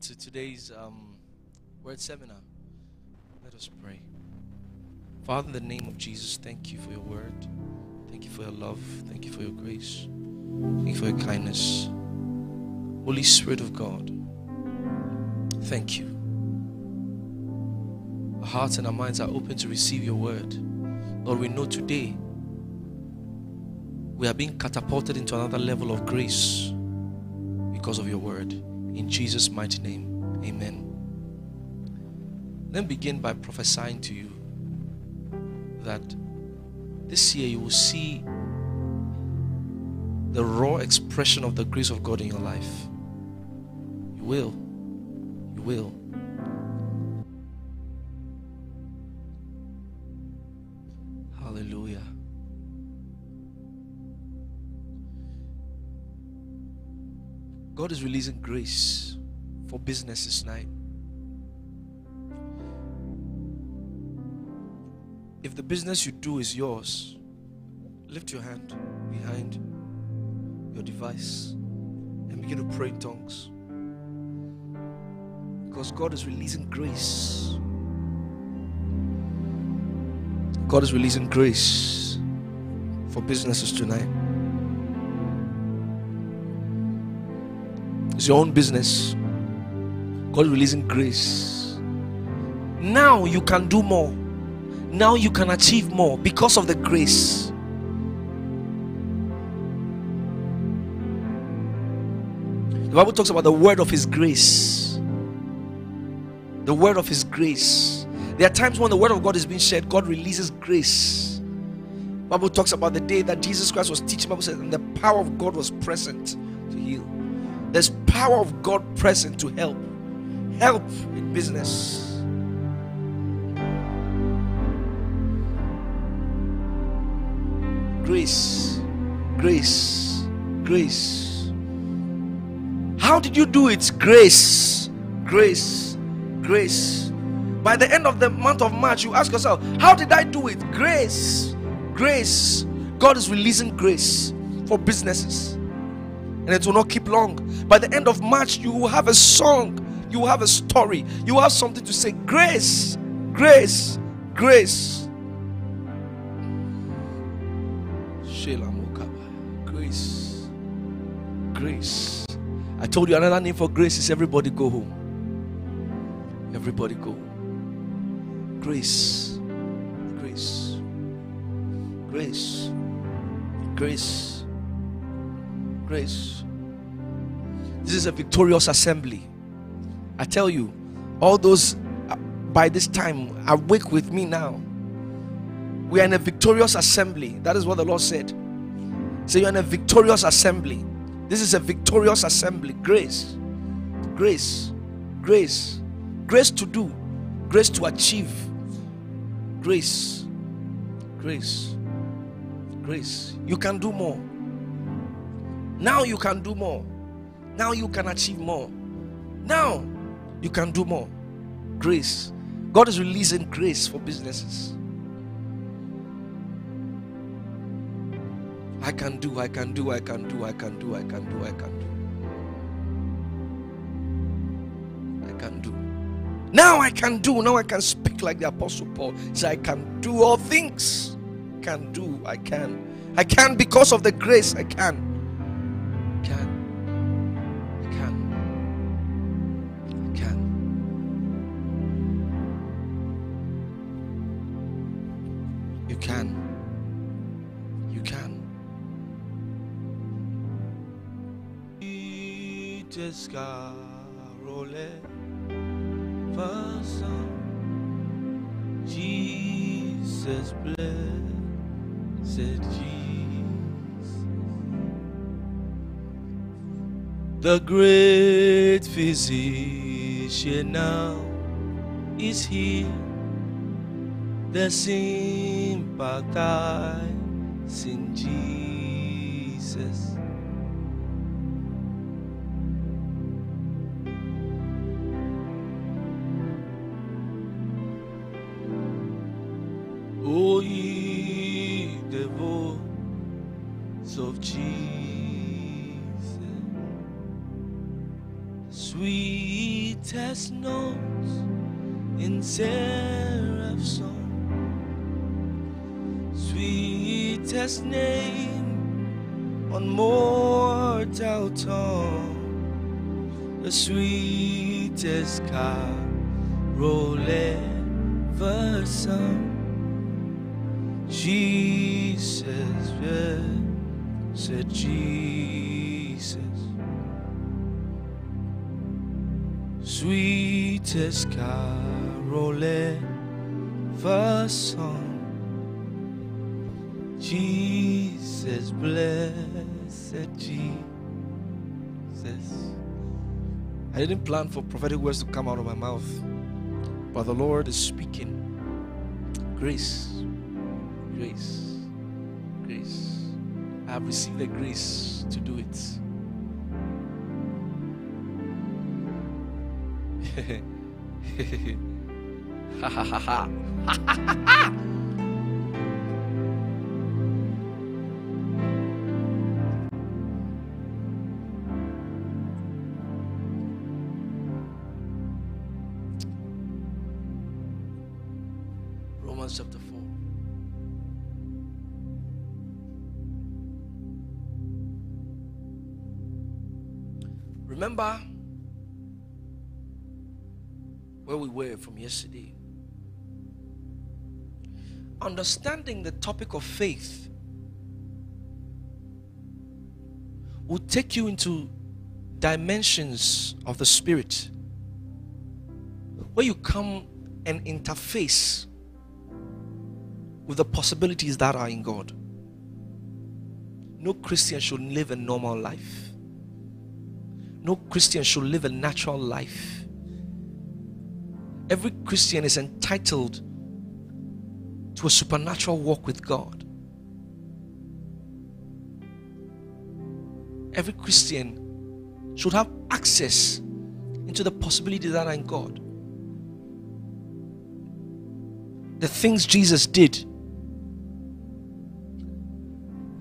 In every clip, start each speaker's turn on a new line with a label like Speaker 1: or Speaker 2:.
Speaker 1: to today's um, word seminar. Let us pray. Father, in the name of Jesus, thank you for your word. Thank you for your love. Thank you for your grace. Thank you for your kindness. Holy Spirit of God, thank you. Our hearts and our minds are open to receive your word. Lord, we know today we are being catapulted into another level of grace because of your word. In Jesus' mighty name, amen. Then begin by prophesying to you that this year you will see the raw expression of the grace of God in your life. You will. You will. God is releasing grace for businesses tonight. If the business you do is yours, lift your hand behind your device and begin to pray in tongues. Because God is releasing grace. God is releasing grace for businesses tonight. It's your own business. God releasing grace. Now you can do more. Now you can achieve more because of the grace. The Bible talks about the word of His grace. The word of His grace. There are times when the word of God is being shared, God releases grace. The Bible talks about the day that Jesus Christ was teaching. Bible says, and the power of God was present to heal. There's power of God present to help. Help in business. Grace, grace, grace. How did you do it? Grace, grace, grace. By the end of the month of March, you ask yourself, How did I do it? Grace, grace. God is releasing grace for businesses and it will not keep long. By the end of March, you will have a song, you will have a story, you will have something to say. Grace, grace, grace. Grace, grace. I told you another name for grace is everybody go home. Everybody go. Grace, grace, grace, grace grace. This is a victorious assembly. I tell you, all those uh, by this time awake with me now. We are in a victorious assembly. That is what the Lord said. So you're in a victorious assembly. This is a victorious assembly. Grace, grace, grace, grace to do, grace to achieve, grace, grace, grace. You can do more. Now you can do more. Now you can achieve more. Now you can do more. Grace. God is releasing grace for businesses. I can do, I can do, I can do, I can do, I can do, I can do. I can do. Now I can do. Now I can speak like the Apostle Paul. Say, I can do all things. Can do. I can. I can because of the grace. I can. The great physician now is here. The sympathize in Jesus name on mortal tongue, the sweetest carol ever sung. Jesus, said Jesus. Sweetest carol ever sung. Jesus, blessed Jesus. I didn't plan for prophetic words to come out of my mouth, but the Lord is speaking. Grace, grace, grace. I have received the grace to do it. ha ha ha ha. Romans yesterday. Understanding the topic of faith will take you into dimensions of the spirit where you come and interface with the possibilities that are in God. No Christian should live a normal life. No Christian should live a natural life. Every Christian is entitled to a supernatural walk with God. Every Christian should have access into the possibilities that are in God. The things Jesus did.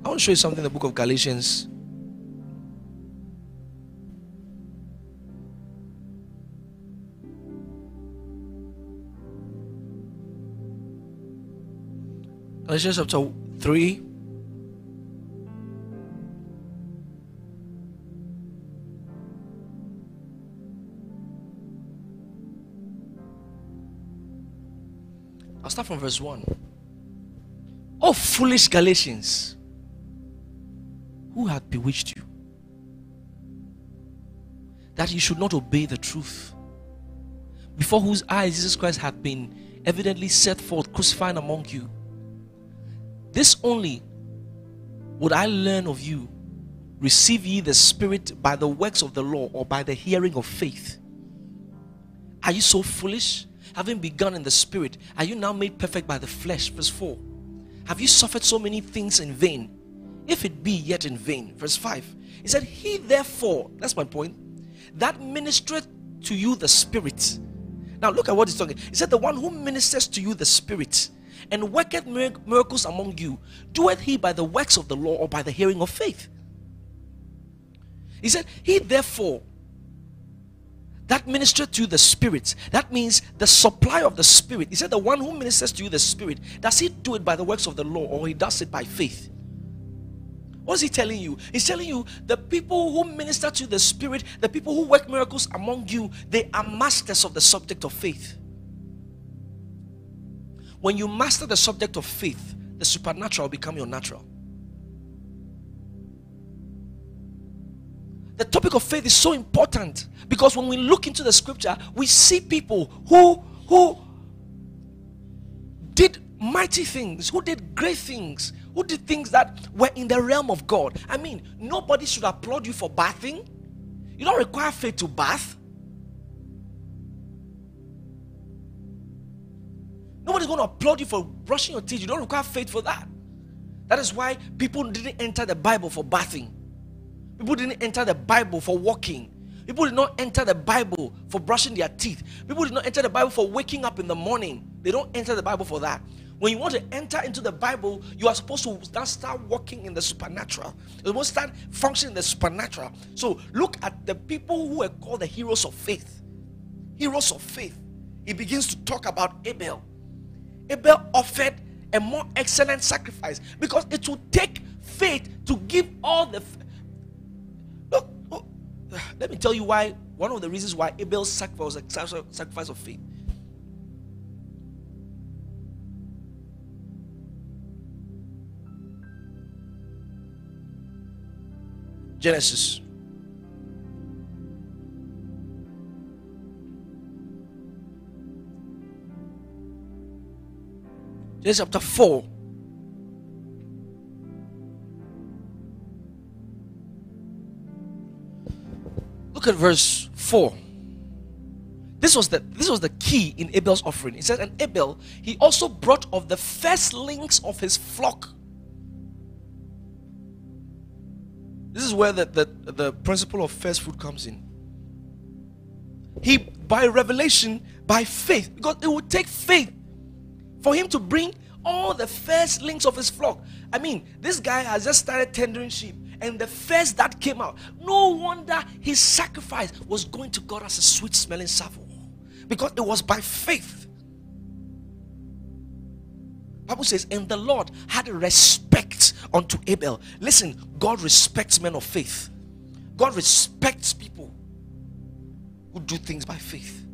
Speaker 1: I want to show you something in the book of Galatians Galatians chapter 3. I'll start from verse 1. Oh, foolish Galatians, who hath bewitched you? That you should not obey the truth, before whose eyes Jesus Christ hath been evidently set forth, crucified among you. This only would I learn of you. Receive ye the Spirit by the works of the law or by the hearing of faith? Are you so foolish? Having begun in the Spirit, are you now made perfect by the flesh? Verse 4. Have you suffered so many things in vain? If it be yet in vain. Verse 5. He said, He therefore, that's my point, that ministereth to you the Spirit. Now look at what he's talking. He said, The one who ministers to you the Spirit and worketh miracles among you, doeth he by the works of the law or by the hearing of faith? He said, He therefore that ministered to the Spirit, that means the supply of the Spirit. He said, The one who ministers to you the Spirit, does he do it by the works of the law or he does it by faith? What's he telling you? He's telling you the people who minister to the Spirit, the people who work miracles among you, they are masters of the subject of faith. When you master the subject of faith, the supernatural will become your natural. The topic of faith is so important because when we look into the scripture, we see people who who did mighty things, who did great things, who did things that were in the realm of God. I mean, nobody should applaud you for bathing. You don't require faith to bath. Nobody's going to applaud you for brushing your teeth. You don't require faith for that. That is why people didn't enter the Bible for bathing. People didn't enter the Bible for walking. People did not enter the Bible for brushing their teeth. People did not enter the Bible for waking up in the morning. They don't enter the Bible for that. When you want to enter into the Bible, you are supposed to start walking in the supernatural. Supposed to start functioning in the supernatural. So look at the people who were called the heroes of faith. heroes of faith, he begins to talk about Abel. Abel offered a more excellent sacrifice because it would take faith to give all the. F- Look, oh, let me tell you why. One of the reasons why Abel's sacrifice was a sacrifice of faith. Genesis Genesis chapter 4. Look at verse 4. This was the this was the key in Abel's offering. It says, and Abel he also brought of the firstlings of his flock. This is where the, the, the principle of first fruit comes in. He by revelation, by faith, because it would take faith for him to bring all the firstlings of his flock. I mean, this guy has just started tendering sheep, and the first that came out, no wonder his sacrifice was going to God as a sweet smelling savour because it was by faith. Bible says, and the Lord had respect unto Abel. Listen, God respects men of faith. God respects people who do things by faith.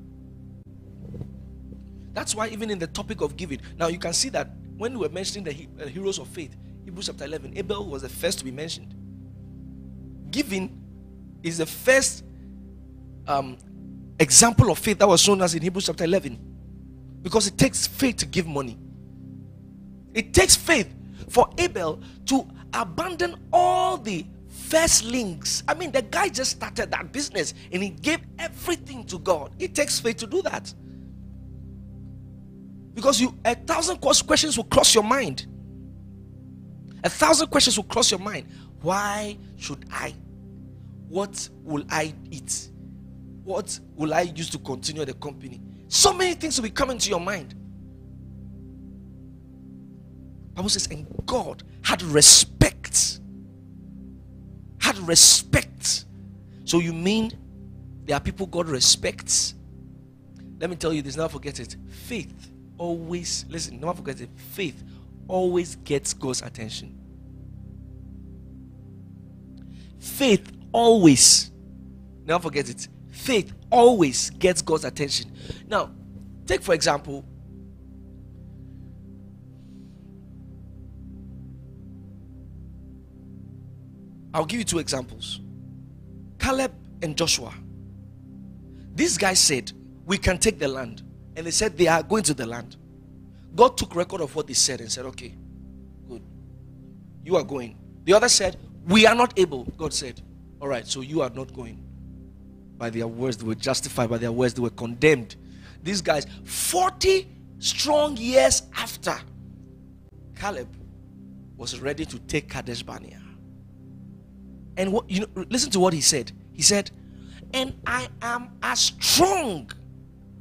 Speaker 1: That's why, even in the topic of giving, now you can see that when we were mentioning the uh, heroes of faith, Hebrews chapter 11, Abel was the first to be mentioned. Giving is the first um, example of faith that was shown us in Hebrews chapter 11 because it takes faith to give money. It takes faith for Abel to abandon all the firstlings. I mean, the guy just started that business and he gave everything to God. It takes faith to do that. Because you a thousand questions will cross your mind. A thousand questions will cross your mind. Why should I? What will I eat? What will I use to continue the company? So many things will be coming to your mind. Bible says, and God had respect. Had respect. So you mean there are people God respects? Let me tell you this, never forget it. Faith always, listen, never forget it, faith always gets God's attention. Faith always, never forget it, faith always gets God's attention. Now, take for example, I'll give you two examples Caleb and Joshua. These guys said, We can take the land and they said they are going to the land. God took record of what they said and said, Okay, good. You are going. The other said, We are not able. God said, All right, so you are not going. By their words, they were justified. By their words, they were condemned. These guys, 40 strong years after, Caleb was ready to take Kadesh Barnea. And what you know, listen to what he said. He said, And I am as strong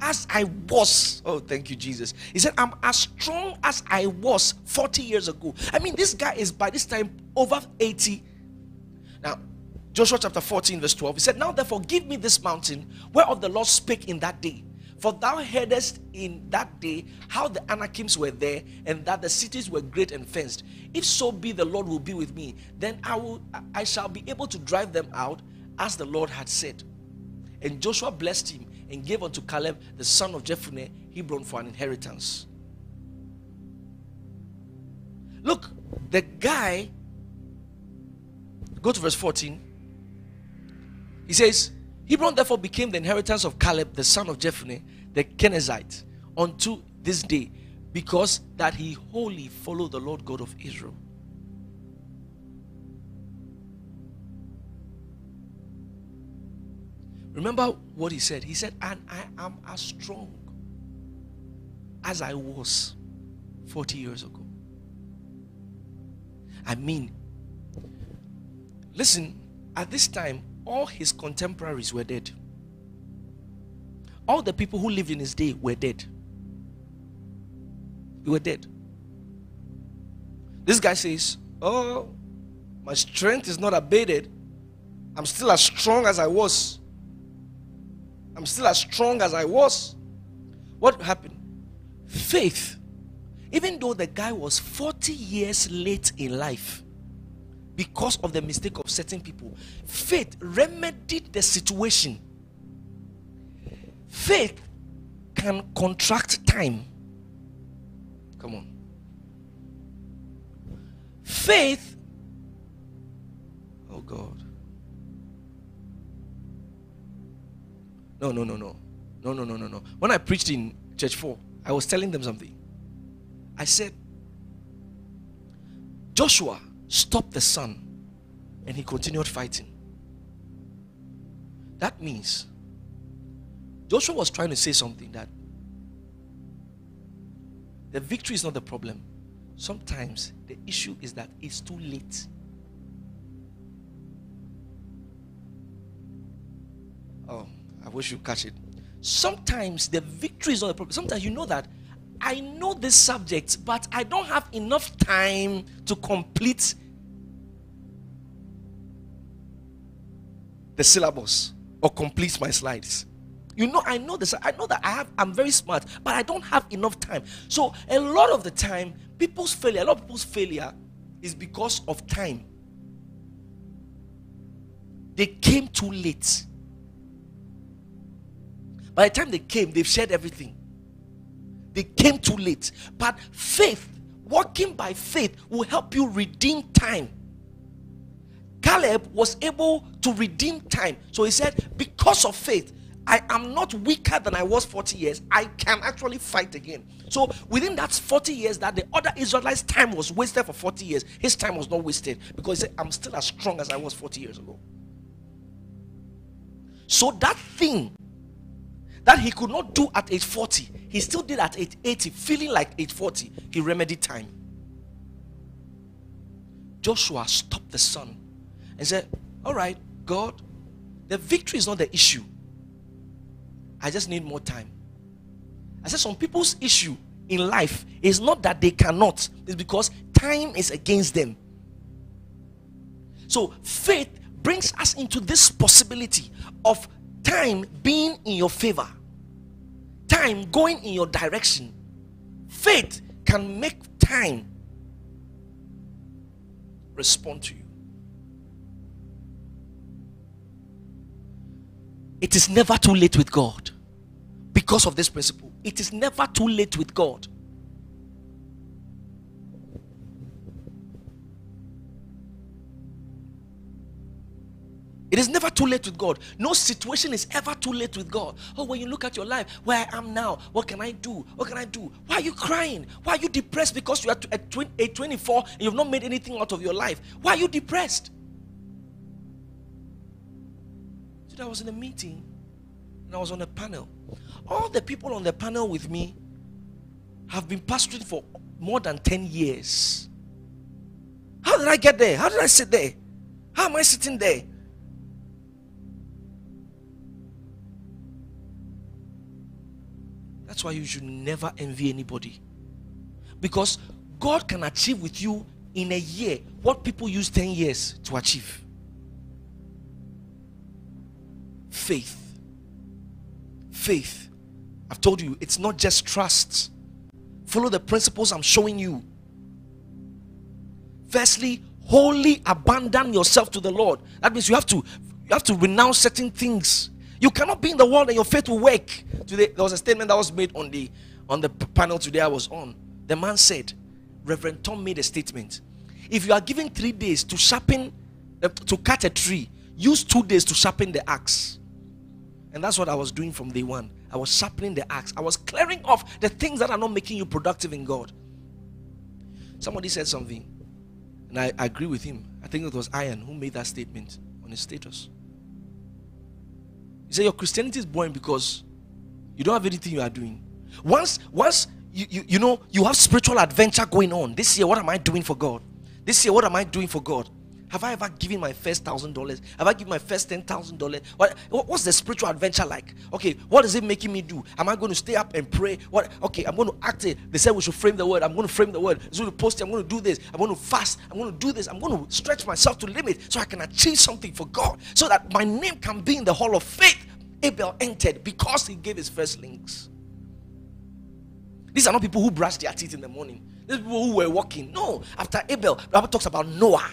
Speaker 1: as I was. Oh, thank you, Jesus. He said, I'm as strong as I was 40 years ago. I mean, this guy is by this time over 80. Now, Joshua chapter 14, verse 12, he said, Now therefore give me this mountain whereof the Lord spake in that day. For thou heardest in that day how the Anakims were there, and that the cities were great and fenced. If so be the Lord will be with me, then I will I shall be able to drive them out as the Lord had said. And Joshua blessed him and gave unto Caleb the son of Jephunneh Hebron for an inheritance. Look, the guy, go to verse 14. He says, Hebron therefore became the inheritance of Caleb, the son of Jephunneh, the Kenizzite, unto this day, because that he wholly followed the Lord God of Israel. Remember what he said? He said, And I am as strong as I was 40 years ago. I mean, listen, at this time, all his contemporaries were dead. All the people who lived in his day were dead. They were dead. This guy says, Oh, my strength is not abated. I'm still as strong as I was I'm still as strong as I was. What happened? Faith, even though the guy was 40 years late in life because of the mistake of certain people, faith remedied the situation. Faith can contract time. Come on. Faith, oh God. No, no, no, no. No, no, no, no, no. When I preached in church 4, I was telling them something. I said, Joshua stopped the sun and he continued fighting. That means Joshua was trying to say something that the victory is not the problem. Sometimes the issue is that it's too late. Wish you catch it. Sometimes the victory is not the problem. Sometimes you know that I know this subject, but I don't have enough time to complete the syllabus or complete my slides. You know, I know this. I know that I have. I'm very smart, but I don't have enough time. So a lot of the time, people's failure, a lot of people's failure, is because of time. They came too late. By the time they came, they've shared everything. They came too late. But faith, walking by faith, will help you redeem time. Caleb was able to redeem time. So he said, Because of faith, I am not weaker than I was 40 years. I can actually fight again. So within that 40 years that the other Israelites' time was wasted for 40 years, his time was not wasted because he said, I'm still as strong as I was 40 years ago. So that thing that he could not do at age 40, he still did at age 80, feeling like age 40. He remedied time. Joshua stopped the sun and said, All right, God, the victory is not the issue. I just need more time. I said, Some people's issue in life is not that they cannot, it's because time is against them. So faith brings us into this possibility of time being in your favor, time going in your direction. Faith can make time respond to you. It is never too late with God because of this principle. It is never too late with God. It is never too late with God. No situation is ever too late with God. Oh, when you look at your life, where I am now, what can I do? What can I do? Why are you crying? Why are you depressed because you are at 24 and you've not made anything out of your life? Why are you depressed? So I was in a meeting and I was on a panel. All the people on the panel with me have been pastoring for more than 10 years. How did I get there? How did I sit there? How am I sitting there? That's why you should never envy anybody. Because God can achieve with you in a year what people use 10 years to achieve. Faith. Faith. I've told you, it's not just trust. Follow the principles I'm showing you. Firstly, wholly abandon yourself to the Lord. That means you have to you have to renounce certain things you cannot be in the world and your faith will work. Today there was a statement that was made on the on the panel today I was on. The man said, Reverend Tom made a statement. If you are given three days to sharpen, uh, to cut a tree, use two days to sharpen the axe. And that's what I was doing from day one. I was sharpening the axe. I was clearing off the things that are not making you productive in God. Somebody said something, and I, I agree with him. I think it was Ian who made that statement on his status. He Your Christianity is boring because you don't have anything you are doing. Once, once you, you, you know, you have spiritual adventure going on. This year, what am I doing for God? This year, what am I doing for God? Have I ever given my first thousand dollars? Have I given my first ten thousand dollars? What what's the spiritual adventure like? Okay, what is it making me do? Am I going to stay up and pray? What okay, I'm going to act it. They said we should frame the word. I'm going to frame the word. I'm going to post it. I'm going to do this. I'm going to fast. I'm going to do this. I'm going to stretch myself to limit so I can achieve something for God. So that my name can be in the hall of faith Abel entered because he gave his firstlings. These are not people who brush their teeth in the morning. These people who were walking. No, after Abel, Bible talks about Noah.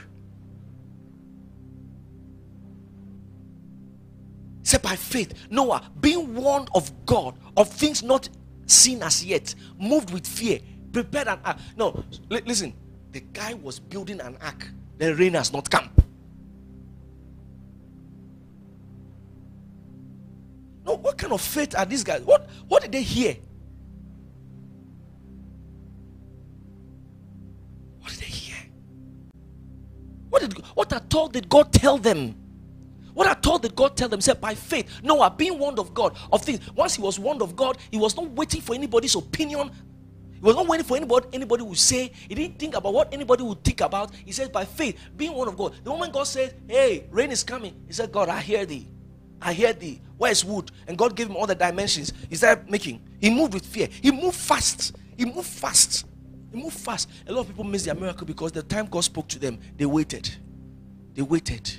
Speaker 1: Said by faith, Noah, being warned of God of things not seen as yet, moved with fear, prepared an ark. No, listen, the guy was building an ark. The rain has not come. No, what kind of faith are these guys? What what did they hear? What did they hear? What did what at all did God tell them? What at all did God tell them? Said by faith, Noah being warned of God of things. Once he was warned of God, he was not waiting for anybody's opinion. He was not waiting for anybody anybody would say. He didn't think about what anybody would think about. He said by faith, being warned of God. The moment God said, Hey, rain is coming, he said, God, I hear thee. I hear thee. Where's wood? And God gave him all the dimensions. He started making. He moved with fear. He moved fast. He moved fast. He moved fast. A lot of people miss their miracle because the time God spoke to them, they waited. They waited.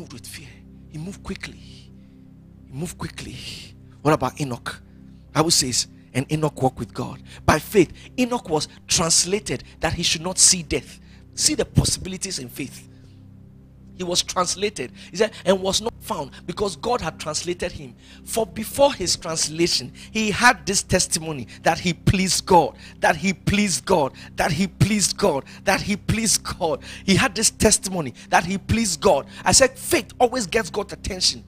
Speaker 1: Moved with fear. He moved quickly. He moved quickly. What about Enoch? Bible says, and Enoch walked with God. By faith, Enoch was translated that he should not see death. See the possibilities in faith. He was translated. He said, and was not found because God had translated him. For before his translation, he had this testimony that he pleased God, that he pleased God, that he pleased God, that he pleased God. He had this testimony that he pleased God. I said, faith always gets God's attention.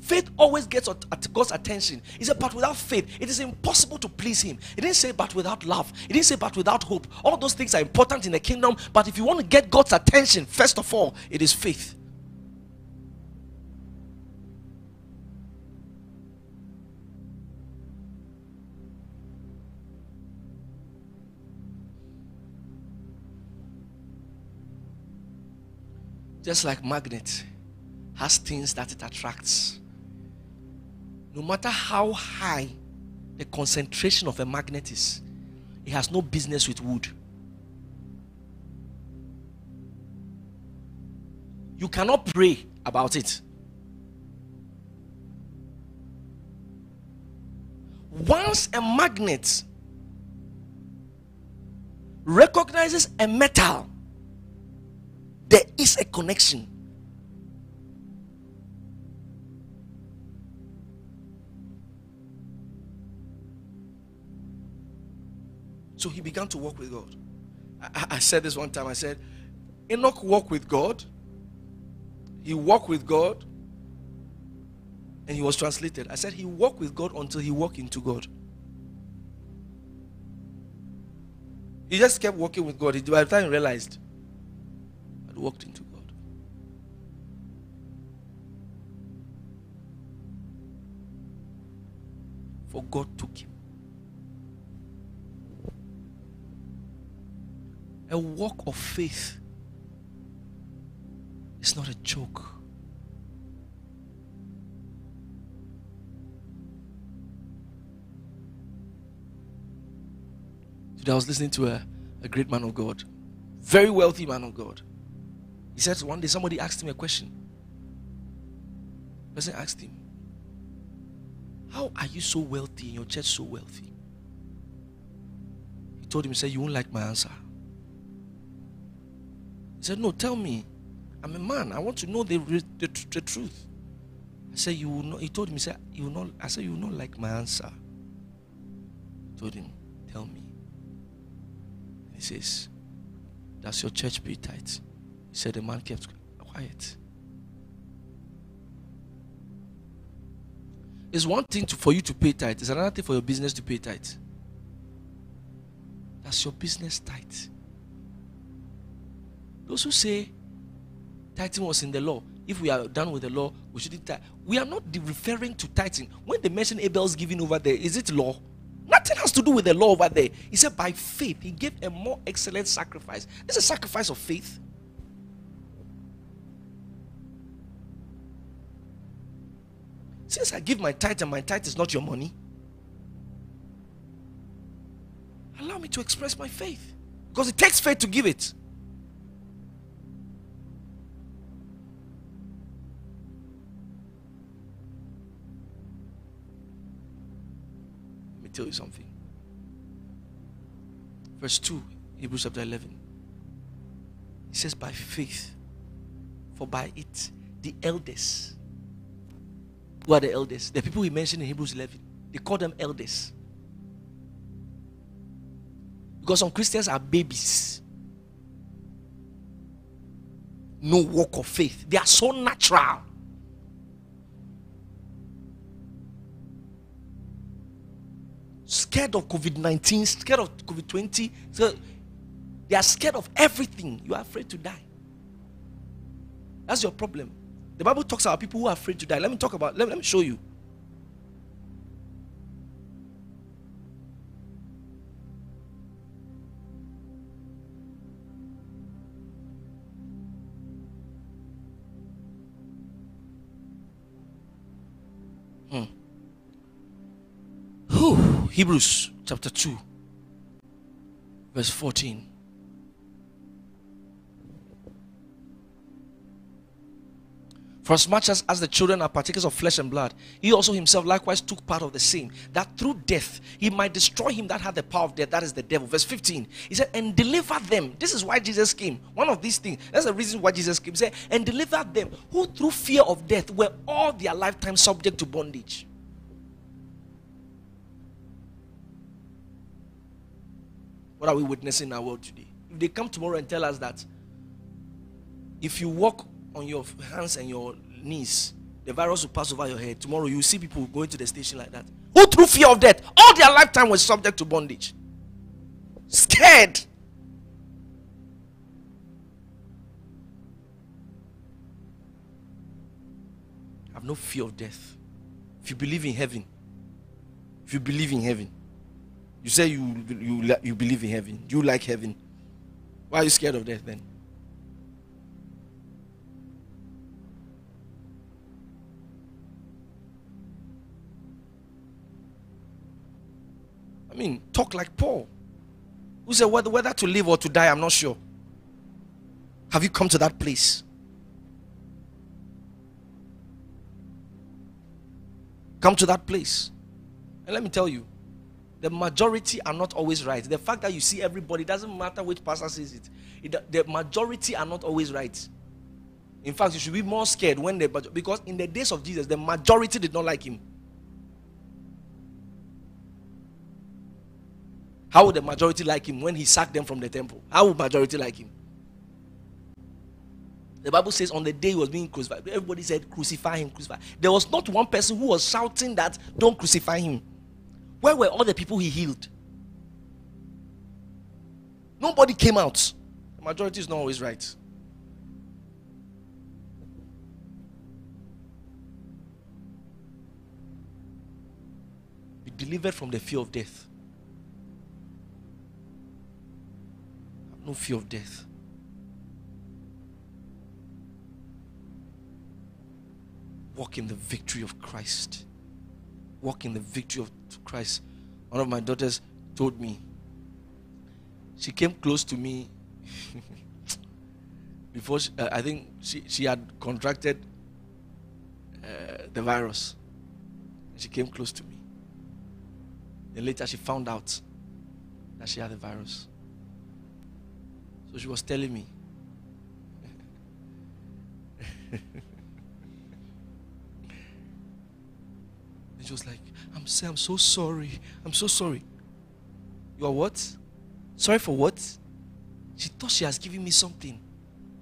Speaker 1: Faith always gets God's attention. He said, but without faith, it is impossible to please Him. He didn't say, but without love. He didn't say, but without hope. All those things are important in the kingdom. But if you want to get God's attention, first of all, it is faith. Just like magnet has things that it attracts no matter how high the concentration of a magnet is, it has no business with wood. You cannot pray about it. Once a magnet recognizes a metal, there is a connection. So he began to walk with God. I, I said this one time. I said, Enoch walked with God. He walked with God. And he was translated. I said he walked with God until he walked into God. He just kept walking with God. By the time he realized, A walk of faith is not a joke. Today I was listening to a, a great man of God, very wealthy man of God. He said one day somebody asked him a question. The person asked him, How are you so wealthy and your church so wealthy? He told him, He said, You won't like my answer. He said, No, tell me. I'm a man. I want to know the, the, the truth. I said, You will not. He told me, He said, You will not. I said, You will not like my answer. I told him, Tell me. He says, Does your church pay tithe? He said, The man kept quiet. It's one thing to, for you to pay tithe, it's another thing for your business to pay tithe. That's your business tithe. Those who say tithing was in the law, if we are done with the law, we shouldn't tithe. We are not referring to tithing. When they mention Abel's giving over there, is it law? Nothing has to do with the law over there. He said, by faith, he gave a more excellent sacrifice. It's a sacrifice of faith. Since I give my tithe and my tithe is not your money, allow me to express my faith. Because it takes faith to give it. Tell you something. Verse 2, Hebrews chapter 11. He says, By faith, for by it the elders. Who are the elders? The people he mentioned in Hebrews 11. They call them elders. Because some Christians are babies. No walk of faith. They are so natural. Scared of COVID 19, scared of COVID 20. So they are scared of everything. You are afraid to die. That's your problem. The Bible talks about people who are afraid to die. Let me talk about, let me, let me show you. Hmm. Whew. Hebrews chapter 2, verse 14. For as much as, as the children are partakers of flesh and blood, he also himself likewise took part of the same, that through death he might destroy him that had the power of death, that is the devil. Verse 15, he said, and deliver them. This is why Jesus came. One of these things, that's the reason why Jesus came. He said, and deliver them who through fear of death were all their lifetime subject to bondage. What are we witnessing in our world today? If they come tomorrow and tell us that if you walk on your hands and your knees, the virus will pass over your head. Tomorrow you see people going to the station like that. Who through fear of death, all their lifetime was subject to bondage. Scared. Have no fear of death. If you believe in heaven, if you believe in heaven, you say you you you believe in heaven. You like heaven. Why are you scared of death then? I mean, talk like Paul, who said whether, whether to live or to die, I'm not sure. Have you come to that place? Come to that place. And let me tell you, the majority are not always right. The fact that you see everybody doesn't matter which pastor says it. it the majority are not always right. In fact, you should be more scared when they because in the days of Jesus, the majority did not like him. How would the majority like him when he sacked them from the temple? How would majority like him? The Bible says on the day he was being crucified, everybody said, Crucify him, crucify. There was not one person who was shouting that, Don't crucify him. Where were all the people he healed? Nobody came out. The majority is not always right. Be delivered from the fear of death. no fear of death. Walk in the victory of Christ. Walk in the victory of Christ. One of my daughters told me, she came close to me before she, uh, I think she, she had contracted uh, the virus. She came close to me. Then later she found out that she had the virus. So she was telling me. and she was like, I'm saying I'm so sorry. I'm so sorry. You are what? Sorry for what? She thought she has given me something.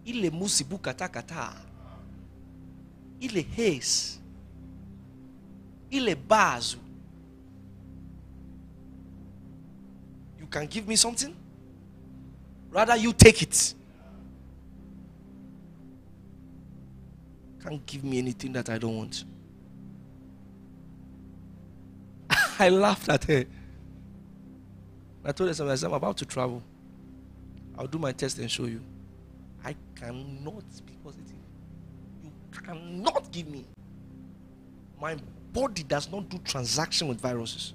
Speaker 1: Ile musibu kata kata. Ile haze. Ile bazu. You can give me something? Rather, you take it. Can't give me anything that I don't want. I laughed at her. I told her, I'm about to travel. I'll do my test and show you. I cannot be positive. You cannot give me. My body does not do transaction with viruses.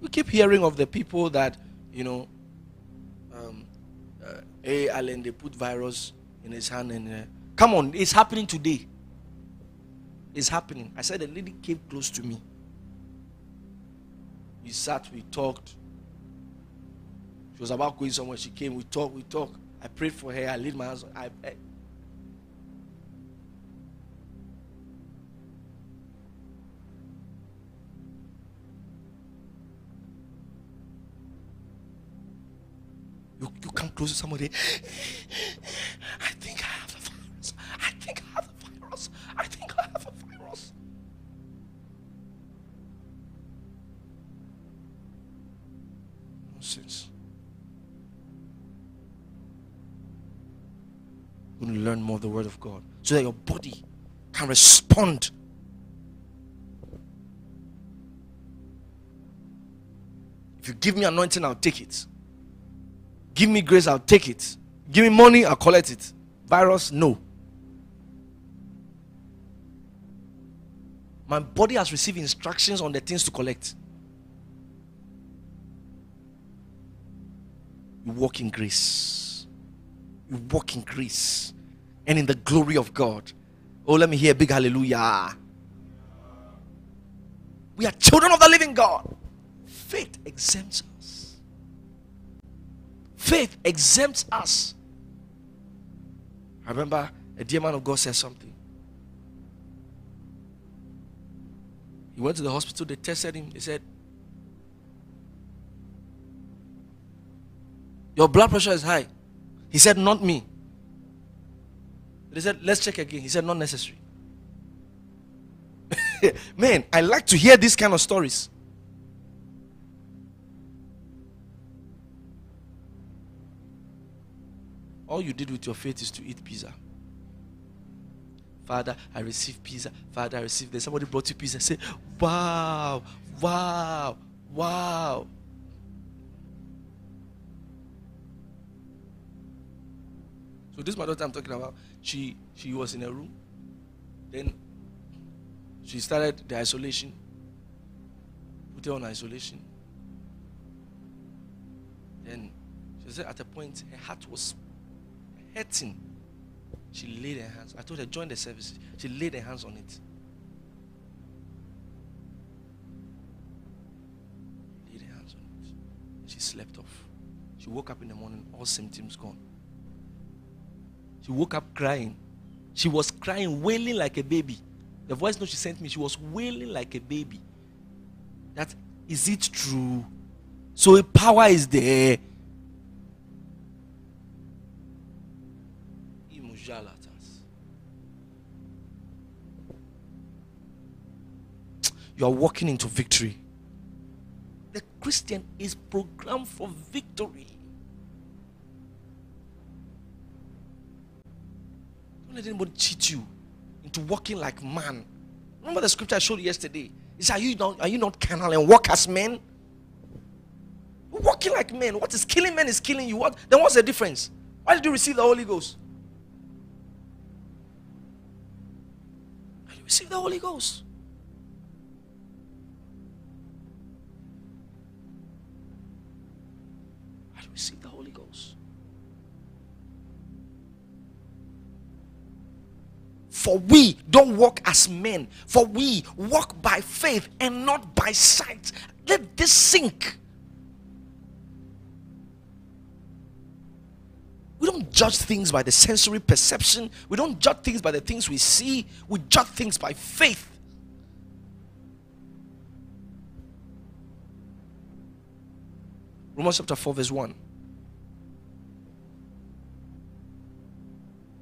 Speaker 1: We keep hearing of the people that, you know, Hey, Alan, they put virus in his hand and uh, come on, it's happening today. It's happening. I said the lady came close to me. We sat, we talked. She was about going somewhere. She came, we talked, we talked. I prayed for her. I laid my hands I, I close to somebody. I think I have the virus. I think I have the virus. I think I have a virus. Nonsense. You want to learn more of the Word of God so that your body can respond. If you give me anointing, I'll take it. Give me grace, I'll take it. Give me money, I'll collect it. Virus, no. My body has received instructions on the things to collect. You walk in grace. You walk in grace and in the glory of God. Oh, let me hear a big hallelujah. We are children of the living God. Faith exempts Faith exempts us. I remember a dear man of God said something. He went to the hospital, they tested him. They said, Your blood pressure is high. He said, Not me. They said, Let's check again. He said, Not necessary. Man, I like to hear these kind of stories. All you did with your faith is to eat pizza. Father, I receive pizza. Father, I receive this. Somebody brought you pizza. Say, wow, wow, wow. So this my daughter I'm talking about. She she was in a room. Then she started the isolation. Put her on isolation. Then she said at a point her heart was hurting. She laid her hands. I told her, join the service. She laid her hands on it. Laid her hands on it. She slept off. She woke up in the morning, all symptoms gone. She woke up crying. She was crying, wailing like a baby. The voice note she sent me, she was wailing like a baby. That is it true? So a power is there. You are walking into victory. The Christian is programmed for victory. Don't let anybody cheat you into walking like man. Remember the scripture I showed you yesterday? He said, Are you not, are you not carnal and walk as men? Walking like men. What is killing men is killing you. What then what's the difference? Why did you receive the Holy Ghost? Did you receive the Holy Ghost. For we don't walk as men, for we walk by faith and not by sight. Let this sink. We don't judge things by the sensory perception. We don't judge things by the things we see. We judge things by faith. Romans chapter 4, verse 1.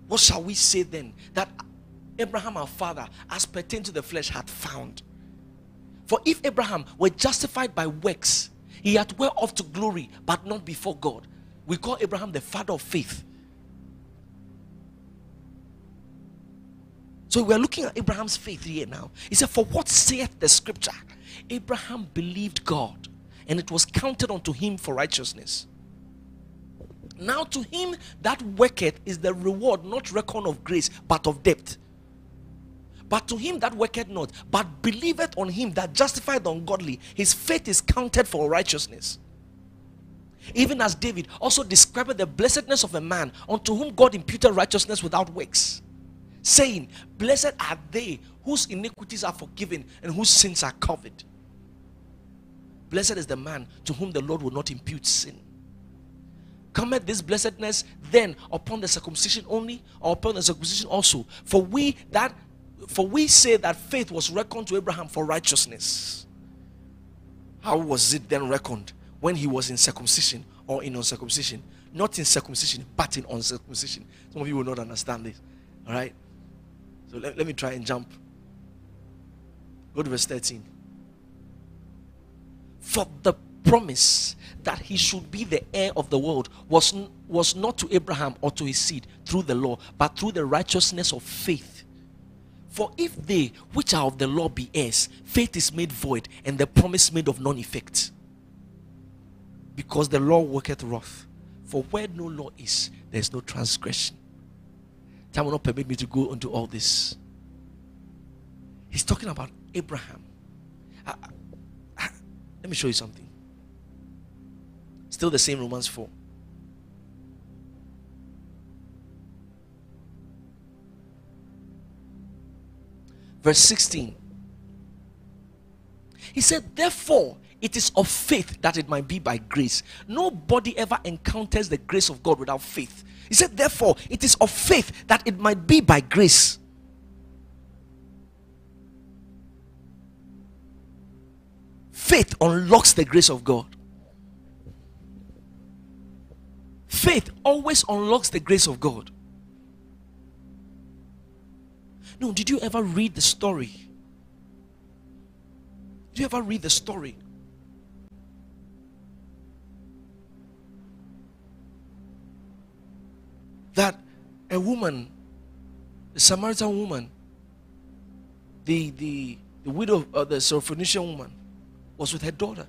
Speaker 1: What shall we say then that Abraham our father, as pertain to the flesh, had found? For if Abraham were justified by works, he had whereof to glory, but not before God. We call Abraham the father of faith. So we're looking at Abraham's faith here now. He said, For what saith the scripture? Abraham believed God, and it was counted unto him for righteousness. Now to him that worketh is the reward not reckoned of grace, but of debt. But to him that worketh not, but believeth on him that justified the ungodly, his faith is counted for righteousness. even as David also described the blessedness of a man unto whom God imputed righteousness without works, saying, Blessed are they whose iniquities are forgiven and whose sins are covered. Blessed is the man to whom the Lord will not impute sin. Cometh this blessedness then upon the circumcision only, or upon the circumcision also? For we that for we say that faith was reckoned to Abraham for righteousness. How was it then reckoned when he was in circumcision or in uncircumcision? Not in circumcision, but in uncircumcision. Some of you will not understand this. All right? So let, let me try and jump. Go to verse 13. For the promise that he should be the heir of the world was, was not to Abraham or to his seed through the law, but through the righteousness of faith. For if they which are of the law be heirs, faith is made void, and the promise made of none effect. Because the law worketh wrath. For where no law is, there is no transgression. Time will not permit me to go into all this. He's talking about Abraham. I, I, let me show you something. Still the same Romans 4. Verse 16. He said, Therefore, it is of faith that it might be by grace. Nobody ever encounters the grace of God without faith. He said, Therefore, it is of faith that it might be by grace. Faith unlocks the grace of God. Faith always unlocks the grace of God. No, did you ever read the story? Did you ever read the story? That a woman, the Samaritan woman, the the the widow of uh, the Syrophoenician woman, was with her daughter,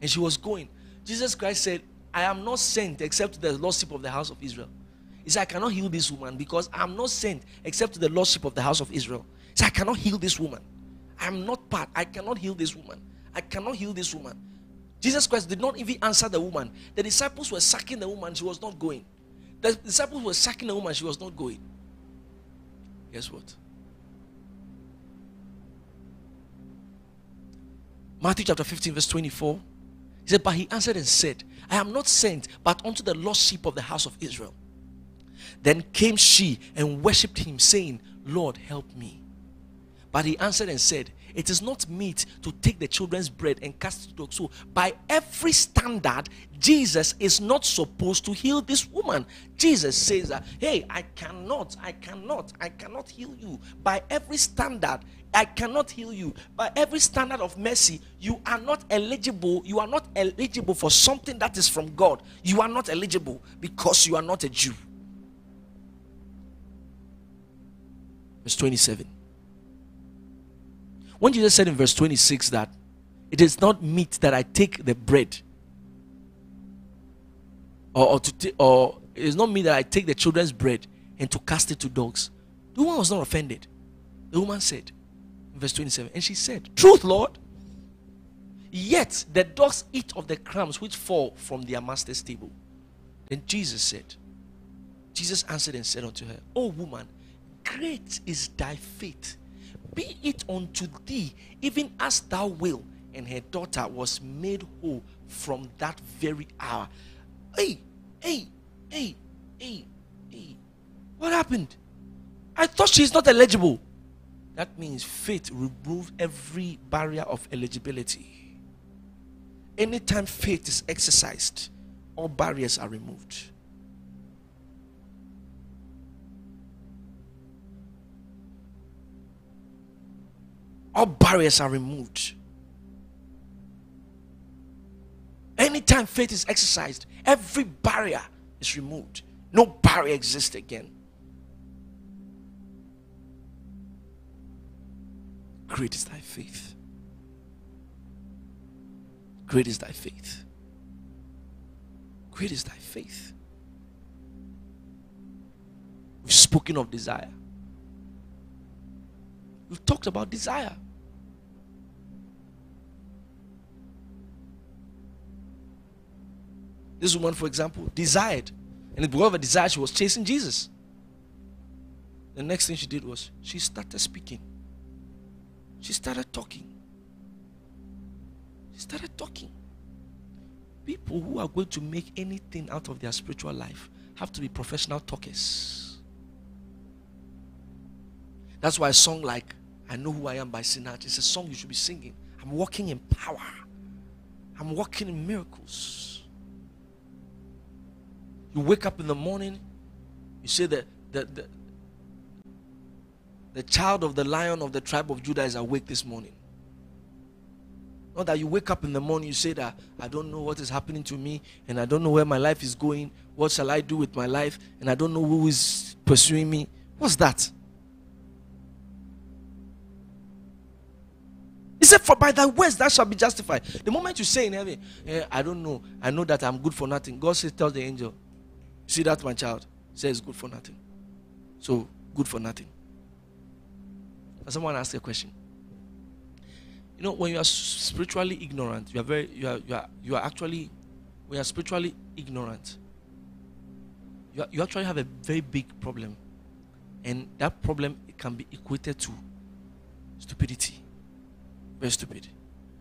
Speaker 1: and she was going. Jesus Christ said, "I am not sent except to the lost sheep of the house of Israel." He said, I cannot heal this woman because I'm not sent except to the lordship of the house of Israel. He said, I cannot heal this woman. I'm not part. I cannot heal this woman. I cannot heal this woman. Jesus Christ did not even answer the woman. The disciples were sacking the woman, she was not going. The disciples were sacking the woman, she was not going. Guess what? Matthew chapter 15, verse 24. He said, But he answered and said, I am not sent but unto the lost sheep of the house of Israel. Then came she and worshipped him, saying, Lord, help me. But he answered and said, It is not meet to take the children's bread and cast it to dogs. So, by every standard, Jesus is not supposed to heal this woman. Jesus says that, Hey, I cannot, I cannot, I cannot heal you. By every standard, I cannot heal you. By every standard of mercy, you are not eligible. You are not eligible for something that is from God. You are not eligible because you are not a Jew. Verse 27. When Jesus said in verse 26 that it is not meat that I take the bread, or, or to t- or it is not me that I take the children's bread and to cast it to dogs. The woman was not offended. The woman said, verse 27, and she said, Truth, Lord. Yet the dogs eat of the crumbs which fall from their master's table. Then Jesus said, Jesus answered and said unto her, O woman, Great is thy faith. Be it unto thee, even as thou wilt. And her daughter was made whole from that very hour. Hey, hey, hey, hey, hey. What happened? I thought she's not eligible. That means faith removes every barrier of eligibility. Anytime faith is exercised, all barriers are removed. All barriers are removed. Anytime faith is exercised, every barrier is removed. No barrier exists again. Great is thy faith. Great is thy faith. Great is thy faith. We've spoken of desire. We've talked about desire. This woman, for example, desired. And because of a desire, she was chasing Jesus. The next thing she did was she started speaking. She started talking. She started talking. People who are going to make anything out of their spiritual life have to be professional talkers. That's why a song like I Know Who I Am by Sinach is a song you should be singing. I'm walking in power, I'm walking in miracles. You wake up in the morning, you say that the, the, the child of the lion of the tribe of Judah is awake this morning. Not that you wake up in the morning, you say that I don't know what is happening to me, and I don't know where my life is going. What shall I do with my life? And I don't know who is pursuing me. What's that? He said, For by thy words that shall be justified. The moment you say in heaven, eh, I don't know, I know that I'm good for nothing. God says, Tell the angel, See that, my child? Says good for nothing. So, good for nothing. And someone ask a question? You know, when you are spiritually ignorant, you are very, you are, you are, you are actually, when you are spiritually ignorant, you, are, you actually have a very big problem. And that problem can be equated to stupidity. Very stupid.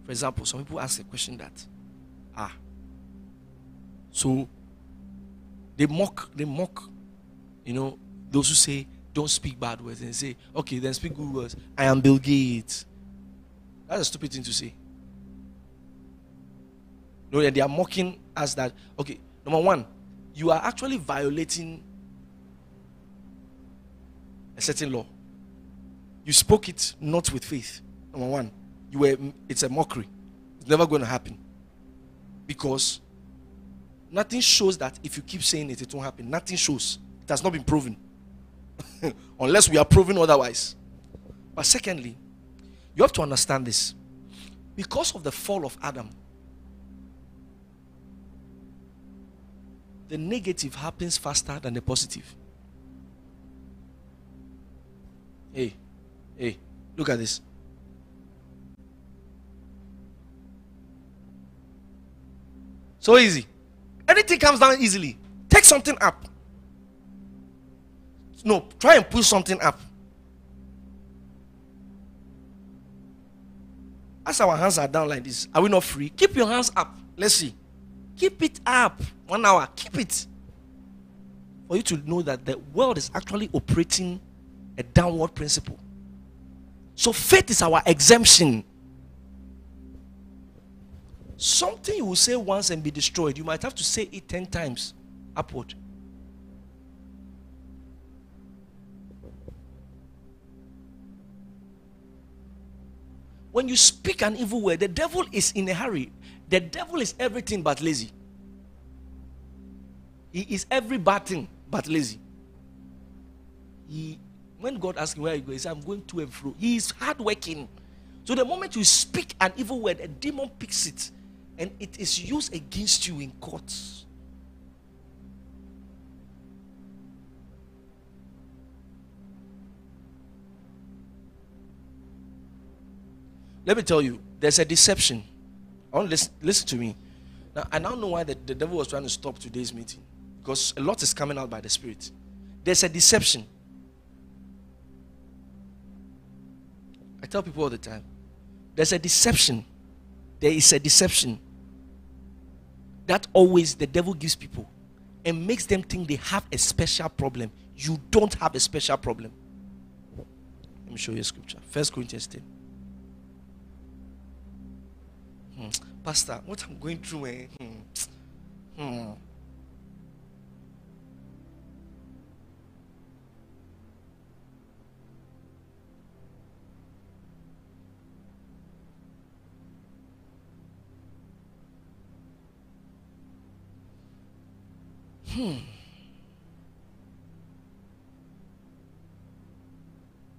Speaker 1: For example, some people ask a question that, ah, so they mock, they mock, you know, those who say, don't speak bad words and say, okay, then speak good words. I am Bill Gates. That's a stupid thing to say. No, they are mocking us that, okay, number one, you are actually violating a certain law. You spoke it not with faith. Number one, you were it's a mockery. It's never going to happen. Because nothing shows that if you keep saying it, it won't happen. Nothing shows. It has not been proven. Unless we are proven otherwise. But secondly, you have to understand this. Because of the fall of Adam, the negative happens faster than the positive. Hey, hey, look at this. So easy. Anything comes down easily. Take something up. No, try and push something up. As our hands are down like this, are we not free? Keep your hands up. Let's see. Keep it up. One hour. Keep it. For you to know that the world is actually operating a downward principle. So faith is our exemption. Something you will say once and be destroyed, you might have to say it 10 times upward. When you speak an evil word, the devil is in a hurry. The devil is everything but lazy. He is every bad thing but lazy. He, when God asks him where you go, he says, I'm going to and fro. He is hardworking. So the moment you speak an evil word, a demon picks it and it is used against you in courts. Let me tell you, there's a deception. I want to listen, listen to me. Now, I now know why the, the devil was trying to stop today's meeting. Because a lot is coming out by the Spirit. There's a deception. I tell people all the time there's a deception. There is a deception that always the devil gives people and makes them think they have a special problem. You don't have a special problem. Let me show you a scripture. First Corinthians 10. Hmm. Pastor, what I'm going through, eh? Hmm. Hmm.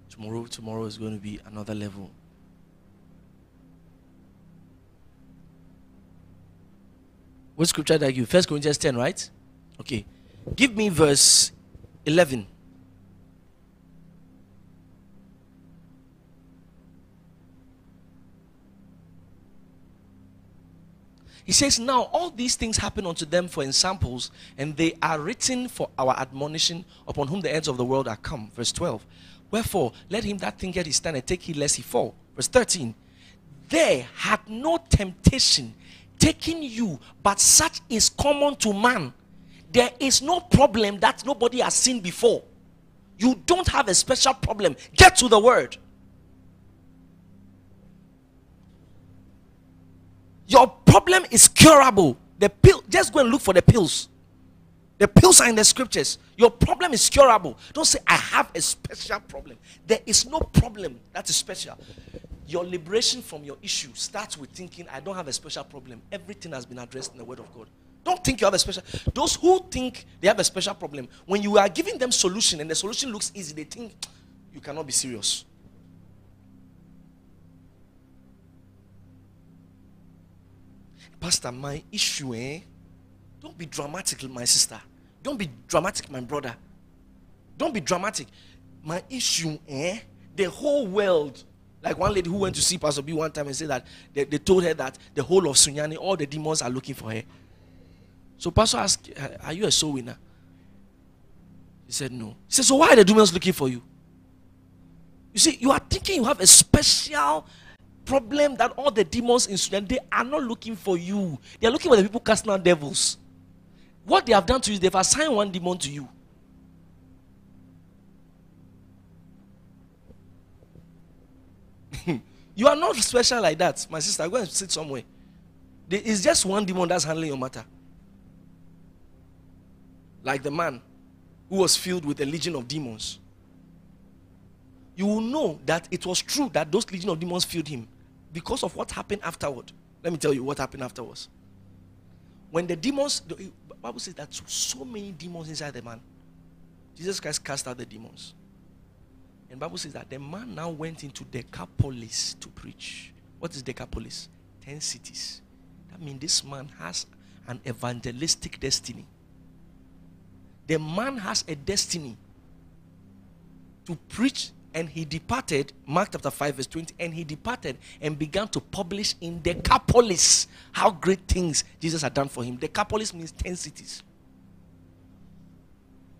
Speaker 1: Tomorrow, tomorrow is going to be another level. What scripture did I give? First Corinthians 10, right? Okay. Give me verse 11. He says, Now all these things happen unto them for examples, and they are written for our admonition, upon whom the ends of the world are come. Verse 12. Wherefore, let him that thinketh he stand and take heed lest he fall. Verse 13. There had no temptation taking you, but such is common to man. There is no problem that nobody has seen before. You don't have a special problem. Get to the word. Your problem is curable. The pill, just go and look for the pills. The pills are in the scriptures. Your problem is curable. Don't say, I have a special problem. There is no problem that is special. Your liberation from your issue starts with thinking, I don't have a special problem. Everything has been addressed in the Word of God. Don't think you have a special. Those who think they have a special problem, when you are giving them solution and the solution looks easy, they think you cannot be serious. Pastor, my issue, eh? Don't be dramatic, my sister. Don't be dramatic, my brother. Don't be dramatic. My issue, eh? The whole world. Like one lady who went to see Pastor B one time and said that they, they told her that the whole of Sunyani, all the demons are looking for her. So Pastor asked, Are you a soul winner? He said, No. He said, So why are the demons looking for you? You see, you are thinking you have a special problem that all the demons in Sudan, they are not looking for you. They are looking for the people casting out devils. What they have done to you, they've assigned one demon to you. you are not special like that, my sister. Go and sit somewhere. It's just one demon that's handling your matter like the man who was filled with a legion of demons, you will know that it was true that those legion of demons filled him because of what happened afterward. Let me tell you what happened afterwards. When the demons, the Bible says that so many demons inside the man, Jesus Christ cast out the demons. And Bible says that the man now went into Decapolis to preach. What is Decapolis? Ten cities. That means this man has an evangelistic destiny. The man has a destiny to preach, and he departed. Mark chapter 5, verse 20. And he departed and began to publish in Decapolis how great things Jesus had done for him. Decapolis means 10 cities.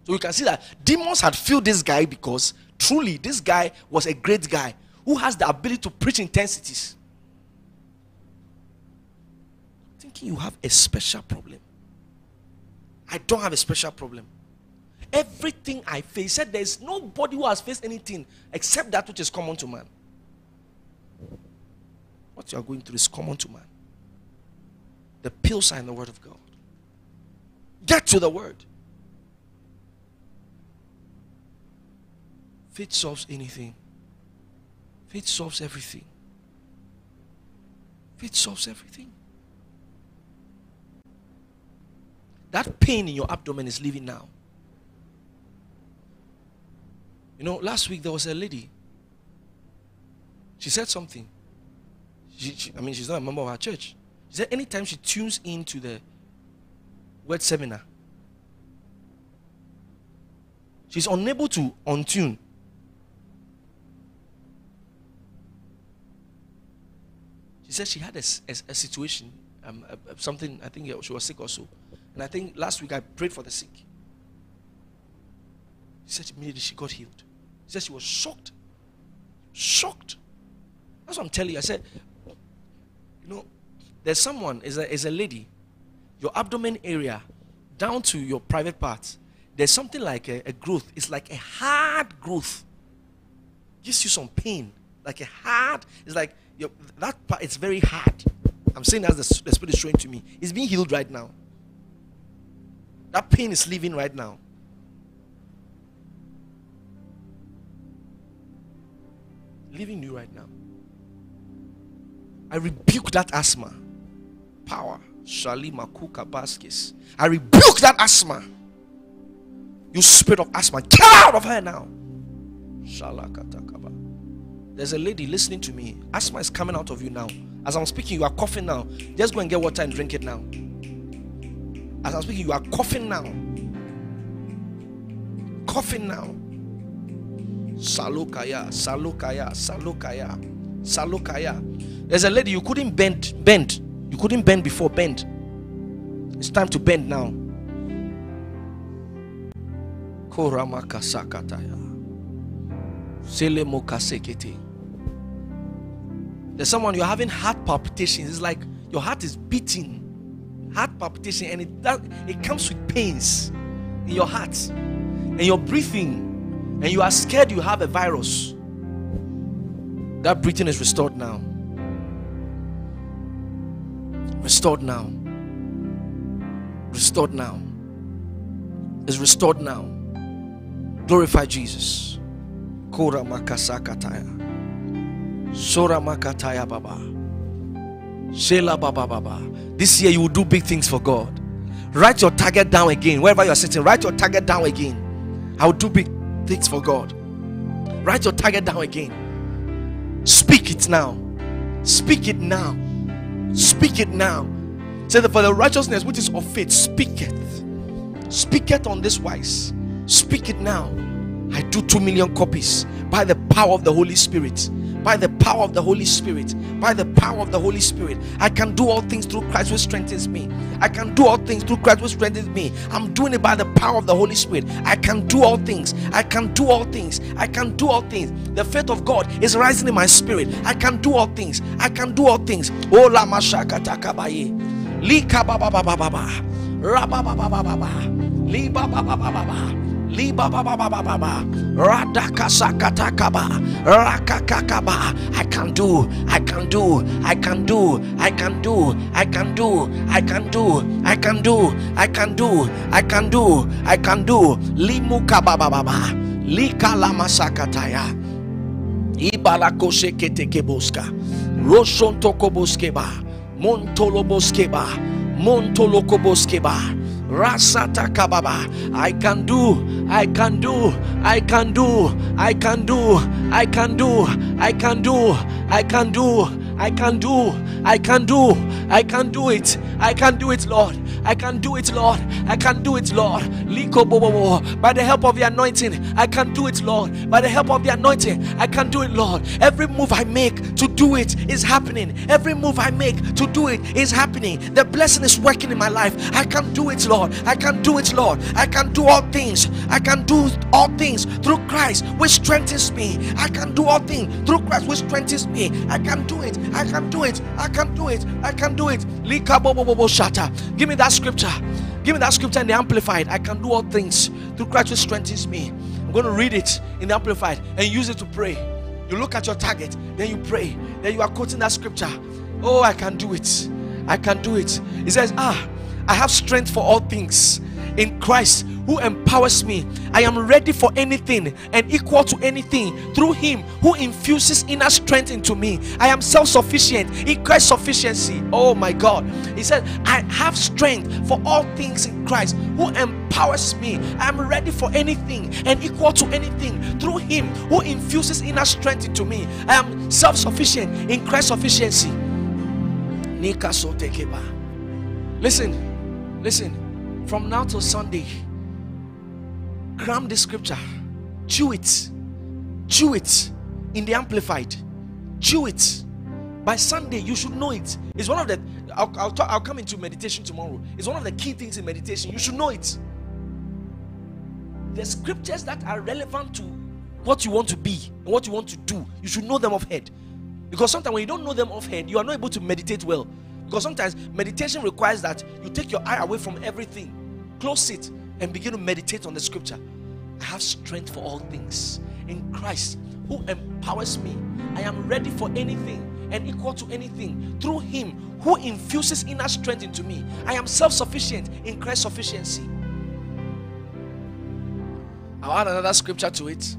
Speaker 1: So you can see that demons had filled this guy because truly this guy was a great guy who has the ability to preach in 10 cities. Thinking you have a special problem. I don't have a special problem. Everything I face, said there's nobody who has faced anything except that which is common to man. What you are going through is common to man. The pills are in the Word of God. Get to the Word. Faith solves anything. Faith solves everything. Faith solves everything. That pain in your abdomen is leaving now. You know, last week there was a lady. She said something. She, she, I mean, she's not a member of our church. She said anytime she tunes into the word seminar, she's unable to untune. She said she had a, a, a situation, um, a, something, I think she was sick also. And I think last week I prayed for the sick. She said immediately she got healed. She said she was shocked. Shocked. That's what I'm telling you. I said, you know, there's someone, is a, is a lady, your abdomen area down to your private parts, there's something like a, a growth. It's like a hard growth. Gives you some pain. Like a hard, it's like your, that part, it's very hard. I'm saying as the, the Spirit is showing to me. It's being healed right now. That pain is leaving right now. Leaving you right now. I rebuke that asthma. Power. Shalima Kuka Baskis. I rebuke that asthma. You spirit of asthma. Get out of her now. Shalakatakaba. There's a lady listening to me. Asthma is coming out of you now. As I'm speaking, you are coughing now. Just go and get water and drink it now. As I'm speaking, you are coughing now. Coughing now. Salukaya, Salukaya, Salukaya, Salukaya. There's a lady you couldn't bend, bend. You couldn't bend before, bend. It's time to bend now. Koramaka sakataya. Selemokasekete. There's someone you're having heart palpitations. It's like your heart is beating. Heart palpitation, and it that it comes with pains in your heart. And you're breathing, and you are scared you have a virus. That breathing is restored now. Restored now. Restored now. Is restored now. Glorify Jesus. Kora makasakataya. Sora makataya baba. Shela baba baba. This year you will do big things for God. Write your target down again. Wherever you are sitting, write your target down again. I will do big things for God. Write your target down again. Speak it now. Speak it now. Speak it now. Say that for the righteousness which is of faith, speak it. Speak it on this wise. Speak it now. I do two million copies by the power of the Holy Spirit by the power of the Holy Spirit. By the power of the Holy Spirit. I can do all things through Christ who strengthens me. I can do all things through Christ who strengthens me. I'm doing it by the power of the Holy Spirit. I can do all things. I can do all things. I can do all things. The faith of God is rising in my spirit. I can do all things. I can do all things. Oh la mashaka takabaye. Lika baba baba baba. Rabba baba baba. Liba baba baba baba. I can do. I can do. I can do. I can do. I can do. I can do. I can do. I can do. I can do. I can do. Limuka baba baba. Lika lama sakataya. Ibalakoseketekeboska. Rosontokoboskeba. Montoloboskeba. Montolokoboskeba. Rasata kababa. I can do, I can do, I can do, I can do, I can do, I can do, I can do. I can do. I can do, I can do I can do it, I can do it, Lord. I can do it, Lord. I can do it, Lord. Lico bo by the help of the anointing, I can do it, Lord. By the help of the anointing, I can do it, Lord. Every move I make to do it is happening. Every move I make to do it is happening. The blessing is working in my life. I can do it, Lord. I can do it, Lord. I can do all things. I can do all things through Christ, which strengthens me. I can do all things through Christ, which strengthens me. I can do it. I can do it. I can do it. I can do it. Give me that scripture. Give me that scripture in the Amplified. I can do all things through Christ who strengthens me. I'm going to read it in the Amplified and use it to pray. You look at your target, then you pray. Then you are quoting that scripture. Oh, I can do it. I can do it. He says, Ah, I have strength for all things in Christ who empowers me. I am ready for anything and equal to anything through Him who infuses inner strength into me. I am self sufficient in Christ's sufficiency. Oh my God. He said, I have strength for all things in Christ who empowers me. I am ready for anything and equal to anything through Him who infuses inner strength into me. I am self sufficient in Christ's sufficiency. Listen, listen, from now till Sunday cram the scripture, chew it, chew it in the amplified, chew it. By Sunday, you should know it. It's one of the. I'll, I'll, talk, I'll come into meditation tomorrow. It's one of the key things in meditation. You should know it. The scriptures that are relevant to what you want to be and what you want to do, you should know them off head. Because sometimes when you don't know them off head, you are not able to meditate well. Because sometimes meditation requires that you take your eye away from everything, close it, and begin to meditate on the scripture. I have strength for all things in Christ who empowers me. I am ready for anything and equal to anything through Him who infuses inner strength into me. I am self sufficient in Christ's sufficiency. I'll add another scripture to it.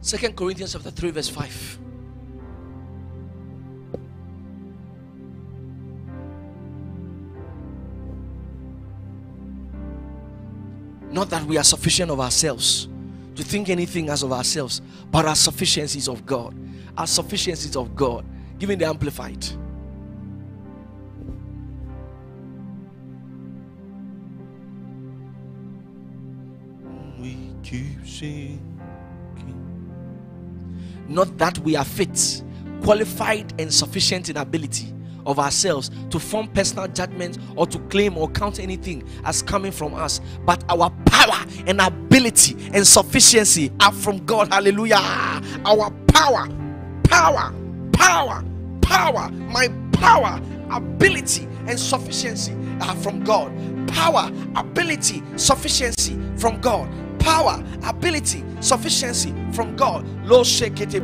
Speaker 1: Second Corinthians chapter 3, verse 5. Not that we are sufficient of ourselves to think anything as of ourselves, but our sufficiencies of God. Our sufficiencies of God. Give me the amplified. We keep sinking Not that we are fit, qualified, and sufficient in ability of ourselves to form personal judgment or to claim or count anything as coming from us, but our power and ability and sufficiency are from God. Hallelujah. Our power, power, power, power, my power, ability, and sufficiency are from God. Power, ability, sufficiency from God. Power, ability, sufficiency from God. Lo shekete.